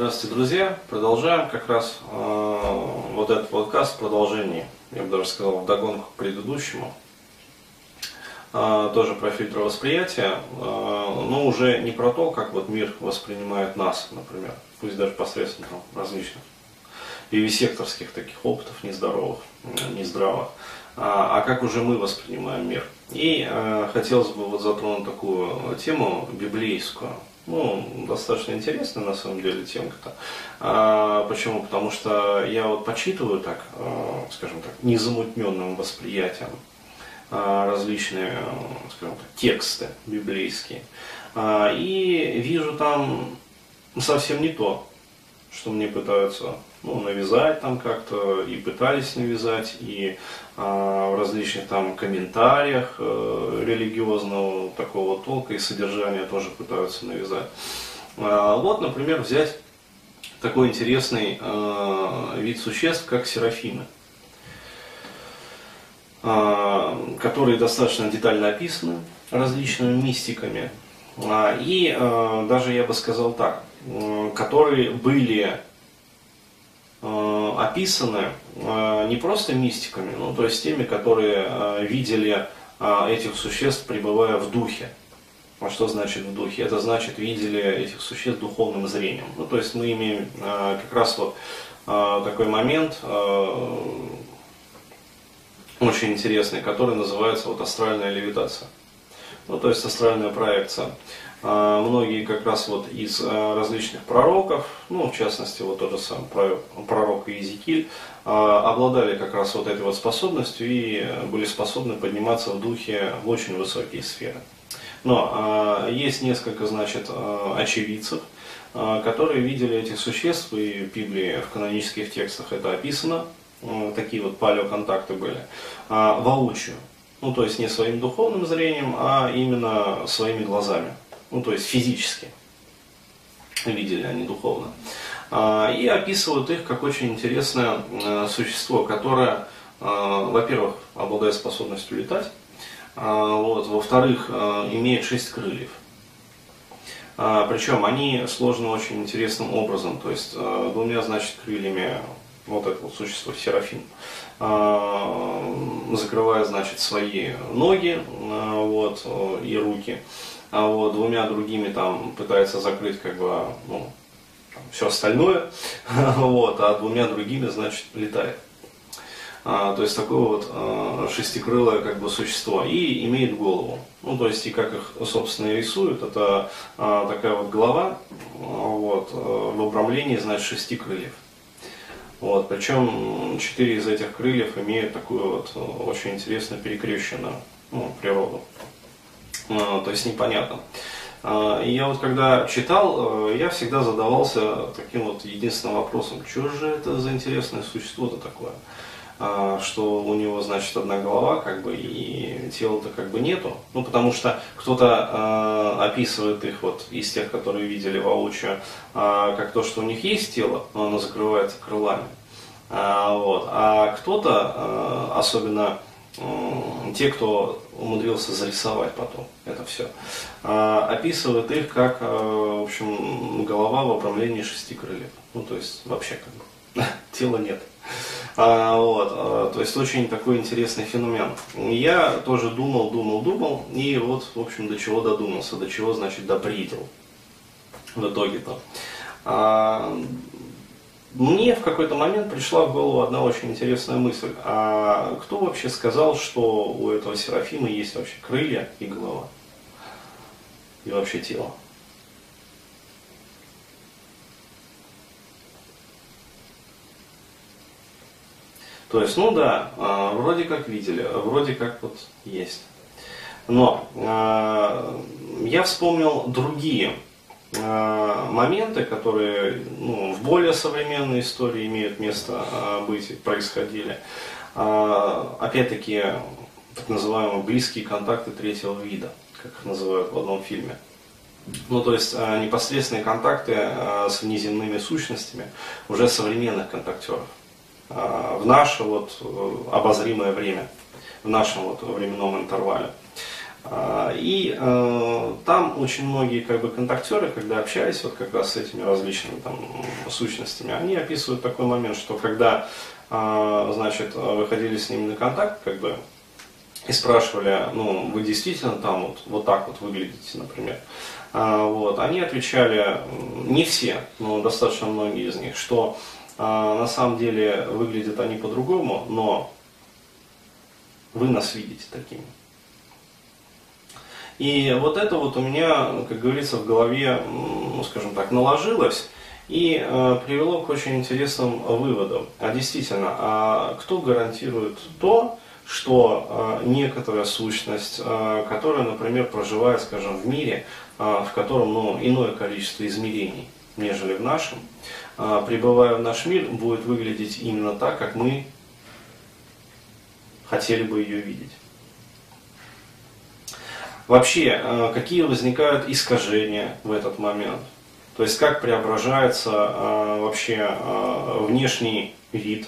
Здравствуйте, друзья! Продолжаем как раз э, вот этот подкаст в продолжении, я бы даже сказал, в догонку к предыдущему. Э, тоже про фильтр восприятия, э, но уже не про то, как вот мир воспринимает нас, например, пусть даже посредством там, различных вивисекторских таких опытов нездоровых, нездравых, а, а как уже мы воспринимаем мир. И э, хотелось бы вот затронуть такую тему библейскую, ну, достаточно интересная на самом деле темка-то. А, почему? Потому что я вот почитываю так, а, скажем так, незамутненным восприятием а, различные, скажем так, тексты библейские. А, и вижу там совсем не то, что мне пытаются ну, навязать там как-то, и пытались навязать, и а, в различных там комментариях а, религиозного такого толка и содержания тоже пытаются навязать. А, вот, например, взять такой интересный а, вид существ, как серафимы, а, которые достаточно детально описаны различными мистиками. А, и а, даже я бы сказал так, которые были Э, описаны э, не просто мистиками, ну, то есть теми, которые э, видели этих существ, пребывая в духе. А что значит в духе? Это значит, видели этих существ духовным зрением. Ну, то есть мы имеем как раз вот такой момент очень интересный, который называется вот астральная левитация. Ну, то есть астральная проекция. А, многие как раз вот из а, различных пророков, ну, в частности, вот тот же сам пророк Иезекииль, а, обладали как раз вот этой вот способностью и были способны подниматься в духе в очень высокие сферы. Но есть несколько, значит, очевидцев, которые видели этих существ, и в Библии, в канонических текстах это описано, такие вот палеоконтакты были, воочию. Ну, то есть не своим духовным зрением, а именно своими глазами ну то есть физически, видели они духовно. А, и описывают их как очень интересное э, существо, которое, э, во-первых, обладает способностью летать, а, вот, во-вторых, э, имеет шесть крыльев. А, Причем они сложены очень интересным образом, то есть двумя, значит, крыльями вот это вот существо Серафим, закрывая, значит, свои ноги вот, и руки, а вот двумя другими там пытается закрыть как бы ну, все остальное, вот, а двумя другими, значит, летает. А, то есть такое вот а, шестикрылое как бы существо и имеет голову. Ну, то есть и как их, собственно, и рисуют, это а, такая вот голова вот, а, в обрамлении, значит, шести крыльев. Вот, причем четыре из этих крыльев имеют такую вот очень интересно перекрещенную ну, природу. А, то есть непонятно. А, и я вот когда читал, э, я всегда задавался таким вот единственным вопросом, что же это за интересное существо-то такое? А, что у него, значит, одна голова, как бы, и тела-то как бы нету. Ну, потому что кто-то описывает их вот из тех, которые видели воочию, как то, что у них есть тело, но оно закрывается крылами. Вот. А кто-то, особенно те, кто умудрился зарисовать потом это все, а, описывают их как, а, в общем, голова в управлении шести крыльев. Ну, то есть вообще как бы тела нет. А, вот, а, то есть очень такой интересный феномен. Я тоже думал, думал, думал, и вот, в общем, до чего додумался, до чего, значит, допридел в итоге-то. А, мне в какой-то момент пришла в голову одна очень интересная мысль. А кто вообще сказал, что у этого Серафима есть вообще крылья и голова? И вообще тело? То есть, ну да, а, вроде как видели, вроде как вот есть. Но э, я вспомнил другие моменты, которые ну, в более современной истории имеют место э, быть, происходили. Э, опять-таки, так называемые близкие контакты третьего вида, как их называют в одном фильме. Ну, то есть непосредственные контакты с внеземными сущностями уже современных контактеров в наше вот обозримое время, в нашем вот временном интервале. А, и э, там очень многие как бы контактеры, когда общались вот как раз с этими различными там сущностями, они описывают такой момент, что когда э, значит выходили с ними на контакт, как бы и спрашивали, ну, вы действительно там вот, вот так вот выглядите, например. А, вот, они отвечали, не все, но достаточно многие из них, что а, на самом деле выглядят они по-другому, но вы нас видите такими. И вот это вот у меня, как говорится, в голове, ну, скажем так, наложилось и э, привело к очень интересным выводам. А действительно, а кто гарантирует то, что э, некоторая сущность, э, которая, например, проживает, скажем, в мире, э, в котором ну, иное количество измерений, нежели в нашем, э, пребывая в наш мир, будет выглядеть именно так, как мы хотели бы ее видеть. Вообще, э, какие возникают искажения в этот момент? То есть, как преображается э, вообще э, внешний вид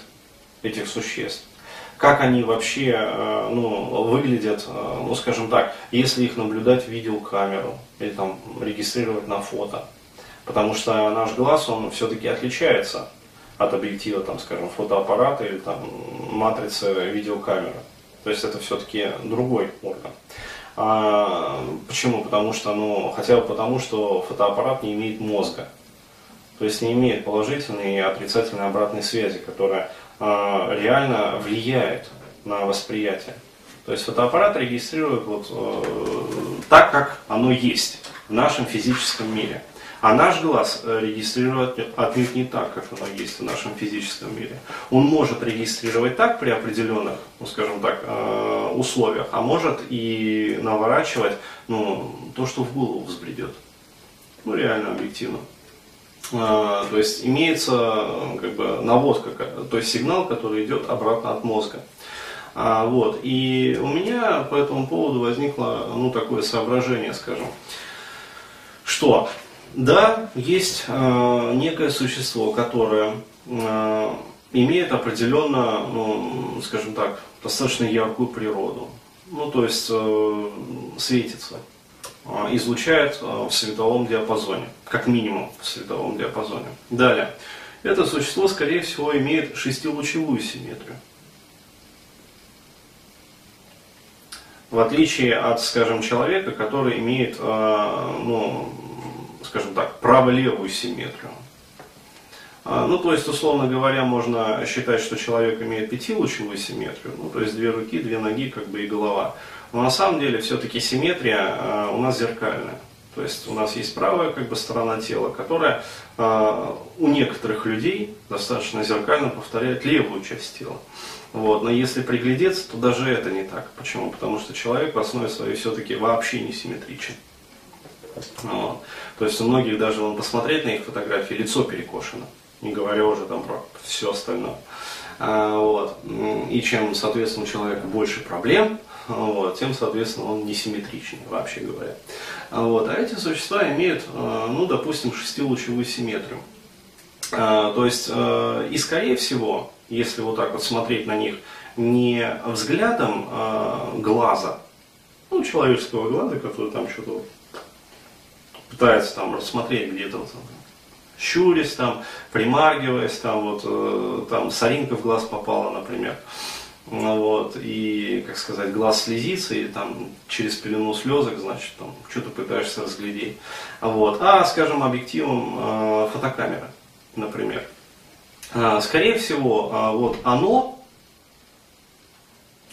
этих существ? как они вообще ну, выглядят, ну скажем так, если их наблюдать в видеокамеру или там регистрировать на фото. Потому что наш глаз, он все-таки отличается от объектива, там, скажем, фотоаппарата или там матрицы видеокамеры. То есть это все-таки другой орган. А, почему? Потому что, ну, хотя бы потому, что фотоаппарат не имеет мозга. То есть не имеет положительной и отрицательной обратной связи, которая а, реально влияет на восприятие. То есть фотоаппарат регистрирует вот э, так, как оно есть в нашем физическом мире. А наш глаз э, регистрирует отнюдь не так, как оно есть в нашем физическом мире. Он может регистрировать так при определенных, ну, скажем так, э, условиях, а может и наворачивать ну, то, что в голову взбредет. Ну, реально объективно. А, то есть имеется как бы наводка, то есть сигнал, который идет обратно от мозга. А, вот. И у меня по этому поводу возникло ну, такое соображение, скажем, что да, есть э, некое существо, которое э, имеет определенно, ну, скажем так, достаточно яркую природу. Ну, то есть э, светится, э, излучает э, в световом диапазоне, как минимум в световом диапазоне. Далее. Это существо, скорее всего, имеет шестилучевую симметрию. В отличие от, скажем, человека, который имеет э, ну, скажем так, право-левую симметрию. А, ну, то есть, условно говоря, можно считать, что человек имеет пятилучевую симметрию, ну, то есть две руки, две ноги, как бы и голова. Но на самом деле все-таки симметрия а, у нас зеркальная. То есть у нас есть правая как бы, сторона тела, которая э, у некоторых людей достаточно зеркально повторяет левую часть тела. Вот. Но если приглядеться, то даже это не так. Почему? Потому что человек в основе своей все-таки вообще не симметричен. Вот. То есть у многих даже вон, посмотреть на их фотографии, лицо перекошено, не говоря уже там про все остальное. А, вот. И чем, соответственно, у человека больше проблем, вот, тем, соответственно, он несимметричнее, вообще говоря. А, вот. а эти существа имеют, а, ну, допустим, шестилучевую симметрию. А, то есть, и скорее всего, если вот так вот смотреть на них не взглядом глаза, ну, человеческого глаза, который там что-то пытается там рассмотреть где-то вот, щурясь там, примаргиваясь там, вот э, там соринка в глаз попала, например. Вот, и, как сказать, глаз слезится, и там через пелену слезок, значит, там что-то пытаешься разглядеть. Вот. А, скажем, объективом э, фотокамеры, например. А, скорее всего, а, вот оно,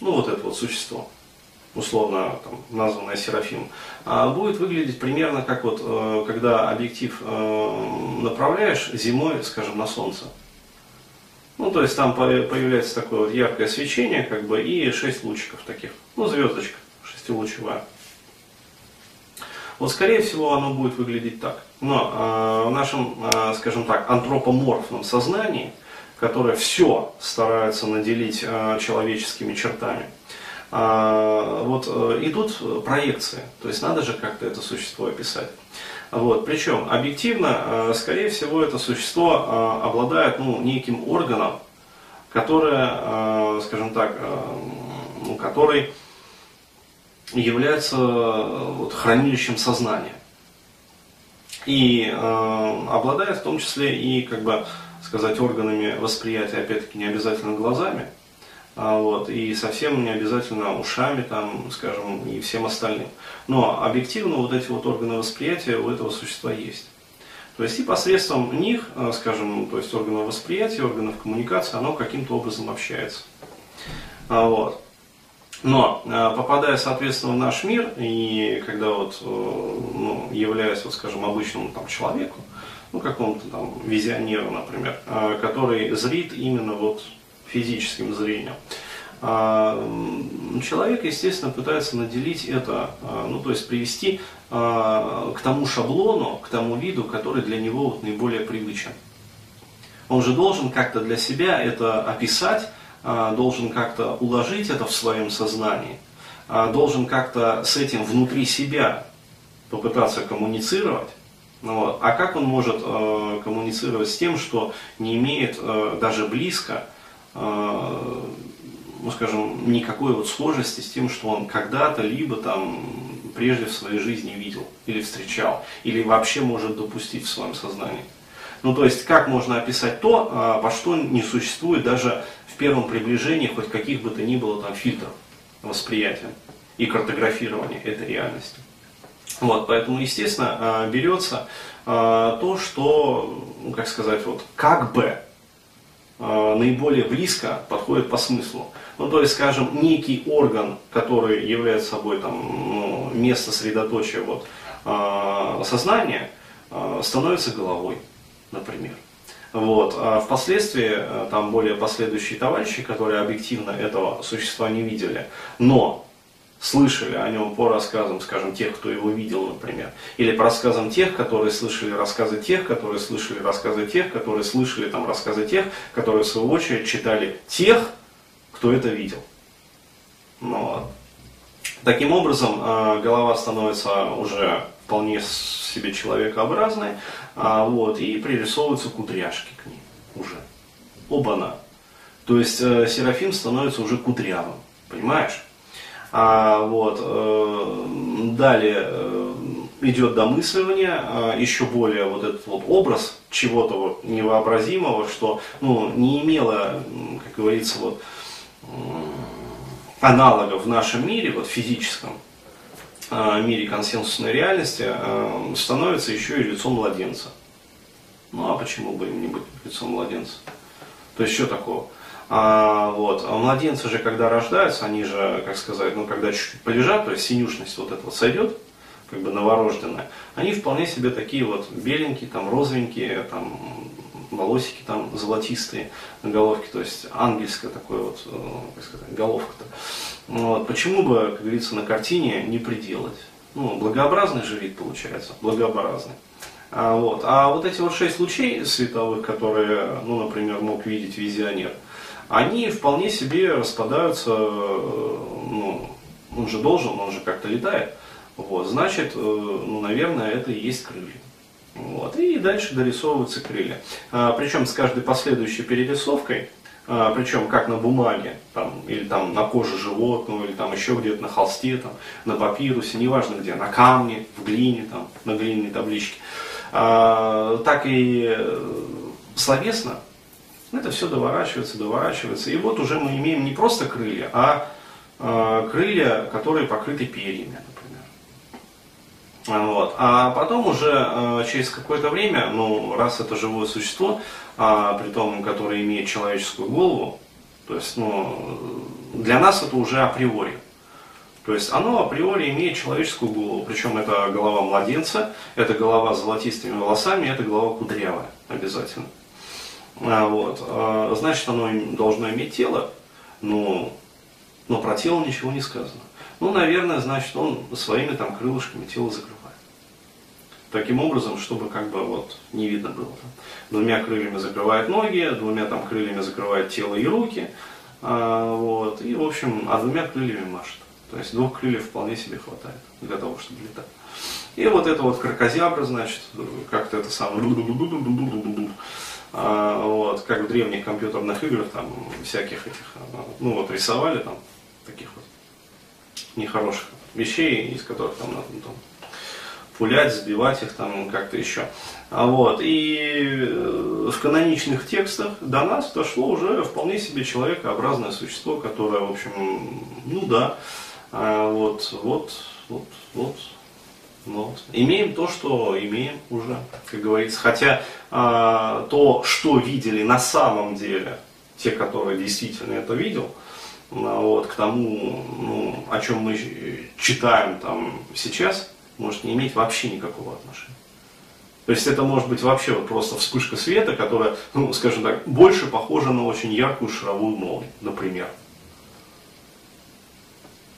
ну вот это вот существо, условно там, названная Серафим, а будет выглядеть примерно как вот, э, когда объектив э, направляешь зимой, скажем, на солнце. Ну, то есть там появляется такое вот яркое свечение, как бы, и шесть лучиков таких. Ну, звездочка шестилучевая. Вот, скорее всего, оно будет выглядеть так. Но э, в нашем, э, скажем так, антропоморфном сознании, которое все старается наделить э, человеческими чертами, вот э, идут проекции, то есть надо же как-то это существо описать. Вот. Причем объективно, э, скорее всего, это существо э, обладает ну, неким органом, которое, скажем так, ну, который является вот, хранилищем сознания. И обладает в том числе и, как бы сказать, органами восприятия, опять-таки, не обязательно глазами, а, вот, и совсем не обязательно ушами, там, скажем, и всем остальным. Но объективно вот эти вот органы восприятия у этого существа есть. То есть и посредством них, э, скажем, то есть органов восприятия, органов коммуникации, оно каким-то образом общается. А, вот. Но попадая, соответственно, в наш мир, и когда вот, э, ну, являясь, вот, скажем, обычному там, человеку, ну, какому-то там визионеру, например, который зрит именно вот физическим зрением, человек, естественно, пытается наделить это, ну, то есть привести к тому шаблону, к тому виду, который для него вот наиболее привычен. Он же должен как-то для себя это описать, а, должен как-то уложить это в своем сознании, а, должен как-то с этим внутри себя попытаться коммуницировать. Ну вот. А как он может коммуницировать с тем, что не имеет даже близко, ну скажем, никакой вот схожести с тем, что он когда-то либо там прежде в своей жизни видел или встречал, или вообще может допустить в своем сознании. Ну то есть как можно описать то, э, по что не существует даже первом приближении хоть каких бы то ни было там фильтров восприятия и картографирования этой реальности. Вот, поэтому, естественно, а, берется а, то, что, ну, как сказать, вот, как бы а, наиболее близко подходит по смыслу. Ну, то есть, скажем, некий орган, который является собой там, ну, место средоточия вот, сознания, становится головой, например. Вот. А впоследствии э, там более последующие товарищи, которые объективно этого существа не видели, но слышали о нем по рассказам, скажем, тех, кто его видел, например, или по рассказам тех, которые слышали рассказы тех, которые слышали рассказы тех, которые слышали там рассказы тех, которые в свою очередь читали тех, кто это видел. Ну, Таким образом, э, голова становится уже вполне себе человекообразной, а, вот, и пририсовываются кудряшки к ней уже. Оба-на. То есть э, Серафим становится уже кудрявым, понимаешь? А, вот, э, далее э, идет домысливание, э, еще более вот этот вот образ чего-то вот невообразимого, что ну, не имело, как говорится, вот, аналогов в нашем мире, вот физическом, Э, мире консенсусной реальности э, становится еще и лицом младенца. Ну а почему бы им не быть лицом младенца? То есть что такого? А, вот. а младенцы же, когда рождаются, они же, как сказать, ну когда чуть-чуть полежат, то есть синюшность вот этого сойдет, как бы новорожденная, они вполне себе такие вот беленькие, там розовенькие, там волосики там золотистые на головке, то есть ангельская такое вот, э, как сказать, головка-то. Вот. Почему бы, как говорится, на картине не приделать? Ну, благообразный же вид получается, благообразный. А вот, а вот эти вот шесть лучей световых, которые, ну, например, мог видеть визионер, они вполне себе распадаются, э, ну, он же должен, он же как-то летает. Вот, значит, э, ну, наверное, это и есть крылья. Вот, и дальше дорисовываются крылья. А, причем с каждой последующей перерисовкой а, причем как на бумаге, там, или там на коже животного, или там еще где-то на холсте, там, на папирусе, неважно где, на камне, в глине, там, на глиняной табличке, а, так и э, словесно это все доворачивается, доворачивается. И вот уже мы имеем не просто крылья, а, а крылья, которые покрыты перьями, например. Вот. А потом уже э, через какое-то время, ну, раз это живое существо, а, при том, который имеет человеческую голову, то есть, ну, для нас это уже априори. То есть оно априори имеет человеческую голову, причем это голова младенца, это голова с золотистыми волосами, это голова кудрявая обязательно. А, вот. А, значит, оно должно иметь тело, но, но про тело ничего не сказано. Ну, наверное, значит, он своими там крылышками тело закрывает. Таким образом, чтобы как бы вот не видно было. Двумя крыльями закрывает ноги, двумя там крыльями закрывает тело и руки. А, вот, и, в общем, а двумя крыльями машет. То есть двух крыльев вполне себе хватает для того, чтобы летать. И вот это вот кракозябра, значит, как-то это самое, вот, как в древних компьютерных играх, там, всяких этих, ну вот, рисовали там, таких вот нехороших вещей, из которых там надо ну, там, пулять, сбивать их там как-то еще. А вот. И э, в каноничных текстах до нас дошло уже вполне себе человекообразное существо, которое, в общем, ну да, а вот, вот, вот, вот, вот. Имеем то, что имеем уже, как говорится. Хотя а, то, что видели на самом деле, те, которые действительно это видел, а, вот, к тому, ну, о чем мы читаем там сейчас, может не иметь вообще никакого отношения. То есть это может быть вообще вот просто вспышка света, которая, ну, скажем так, больше похожа на очень яркую шаровую молнию, например.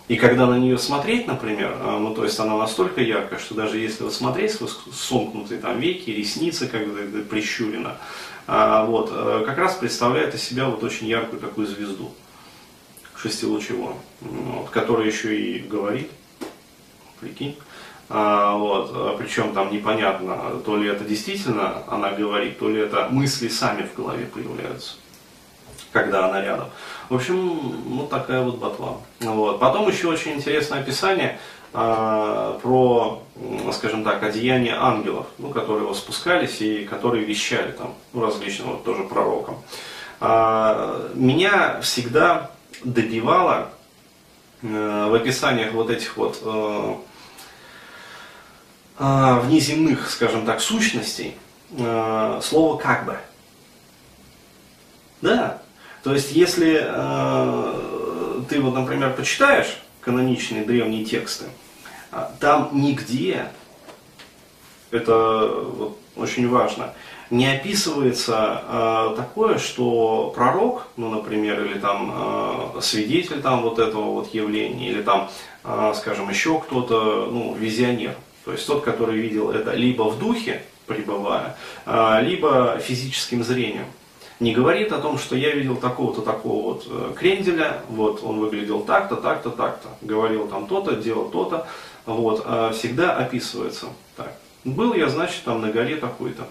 И когда на нее смотреть, например, э, ну то есть она настолько яркая, что даже если вот смотреть сквозь сомкнутые там веки, ресницы как бы прищурено, а, вот, э, как раз представляет из себя вот очень яркую такую звезду шестилучевую, вот, которая еще и говорит, прикинь. А, вот, а причем там непонятно, то ли это действительно она говорит, то ли это мысли сами в голове появляются, когда она рядом. В общем, вот такая вот ботва. Вот. Потом еще очень интересное описание а, про, скажем так, одеяние ангелов, ну, которые его спускались и которые вещали там, ну, различным вот, тоже пророкам. А, меня всегда добивало э, в описаниях вот этих вот э, э, внеземных, скажем так, сущностей слово «как бы». Да, то есть если ты вот, например, почитаешь каноничные древние тексты, там нигде, это вот очень важно, не описывается э, такое, что пророк, ну, например, или там э, свидетель там вот этого вот явления, или там, э, скажем, еще кто-то, ну, визионер, то есть тот, который видел это либо в духе, пребывая, э, либо физическим зрением. Не говорит о том, что я видел такого-то, такого вот э, кренделя, вот он выглядел так-то, так-то, так-то, говорил там то-то, делал то-то, вот, э, всегда описывается так. Был я, значит, там на горе такой-то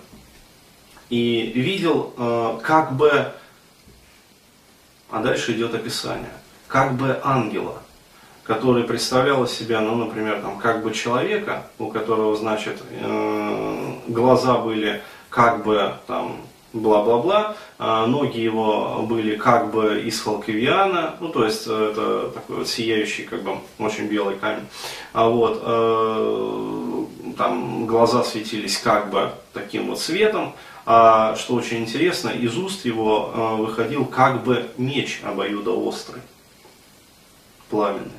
и видел э, как бы, а дальше идет описание, как бы ангела, который представлял себя, ну, например, там, как бы человека, у которого, значит, э, глаза были как бы там бла-бла-бла, а ноги его были как бы из халкивиана, ну то есть э, это такой вот сияющий, как бы очень белый камень, а вот э, там глаза светились как бы таким вот светом, а, что очень интересно, из уст его а, выходил как бы меч обоюдоострый, пламенный.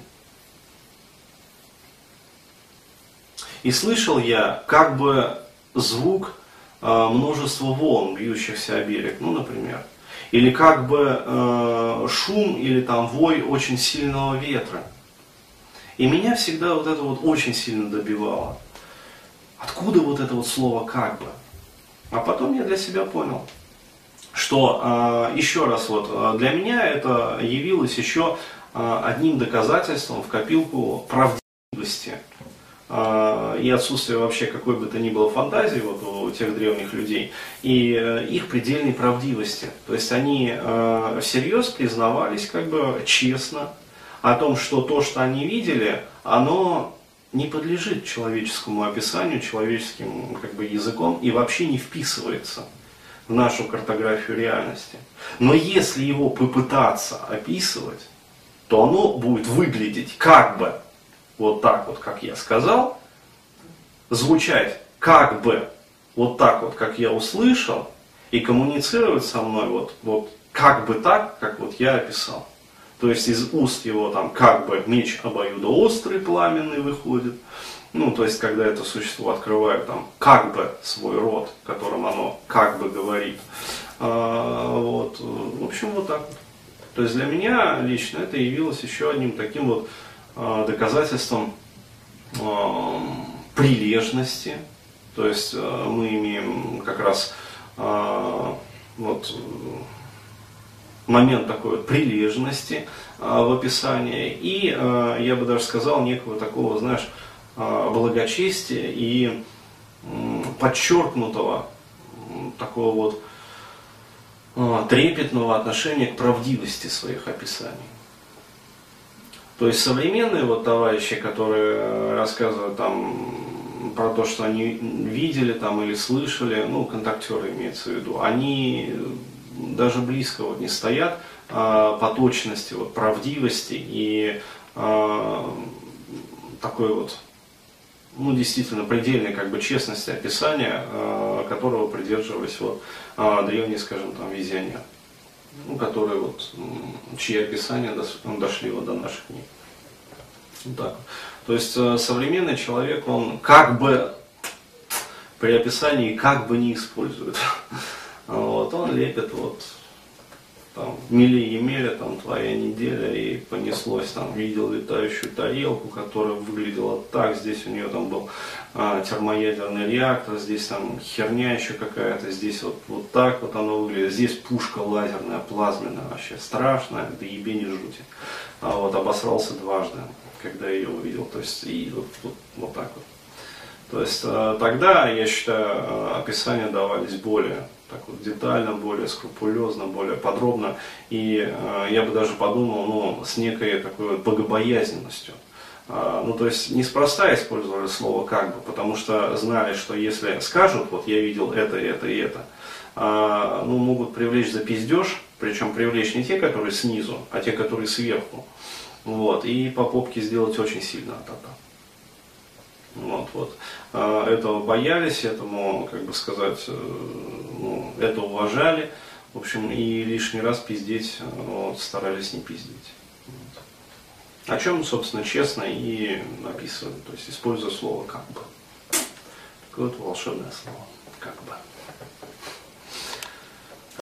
И слышал я как бы звук а, множества волн, бьющихся о берег, ну, например. Или как бы э, шум или там вой очень сильного ветра. И меня всегда вот это вот очень сильно добивало. Откуда вот это вот слово «как бы»? А потом я для себя понял, что э, еще раз вот э, для меня это явилось еще э, одним доказательством в копилку правдивости э, и отсутствия вообще какой бы то ни было фантазии вот у тех древних людей и э, их предельной правдивости. То есть они э, всерьез признавались как бы честно о том, что то, что они видели, оно не подлежит человеческому описанию, человеческим как бы, языком и вообще не вписывается в нашу картографию реальности. Но если его попытаться описывать, то оно будет выглядеть как бы вот так вот, как я сказал, звучать как бы вот так вот, как я услышал, и коммуницировать со мной вот, вот как бы так, как вот я описал. То есть из уст его там как бы меч обоюдоострый, пламенный выходит. Ну, то есть, когда это существо открывает там как бы свой рот, которым оно как бы говорит. А, вот. В общем, вот так вот. То есть для меня лично это явилось еще одним таким вот доказательством а, прилежности. То есть а, мы имеем как раз вот момент такой прилежности в описании и, я бы даже сказал, некого такого, знаешь, благочестия и подчеркнутого такого вот трепетного отношения к правдивости своих описаний. То есть современные вот товарищи, которые рассказывают там про то, что они видели там или слышали, ну, контактеры имеется в виду, они даже близко вот не стоят а, по точности, вот, правдивости и а, такой вот, ну, действительно, предельной как бы честности описания, а, которого придерживались вот а, древние, скажем, там, визионеры ну, которые вот, чьи описания дошли вот до наших дней. Вот так. То есть э, современный человек, он как бы при описании как бы не использует. Вот, он лепит вот там, мили Емеля, там, твоя неделя, и понеслось, там, видел летающую тарелку, которая выглядела так, здесь у нее там был а, термоядерный реактор, здесь там херня еще какая-то, здесь вот, вот так вот оно выглядит, здесь пушка лазерная, плазменная, вообще страшная, да ебе не жути. А вот обосрался дважды, когда ее увидел, то есть, и вот, вот, вот так вот. То есть э, тогда, я считаю, э, описания давались более так вот детально, более скрупулезно, более подробно. И э, я бы даже подумал, ну, с некой такой вот богобоязненностью. Э, ну, то есть неспроста использовали слово «как бы», потому что знали, что если скажут, вот я видел это, это и это, э, ну, могут привлечь за пиздеж, причем привлечь не те, которые снизу, а те, которые сверху. Вот, и по попке сделать очень сильно этого. Вот, вот. А, этого боялись, этому, как бы сказать, э, ну, это уважали. В общем, и лишний раз пиздеть э, вот, старались не пиздеть. Вот. О чем, собственно, честно и написывали. То есть используя слово как бы. Такое вот волшебное слово. Как бы.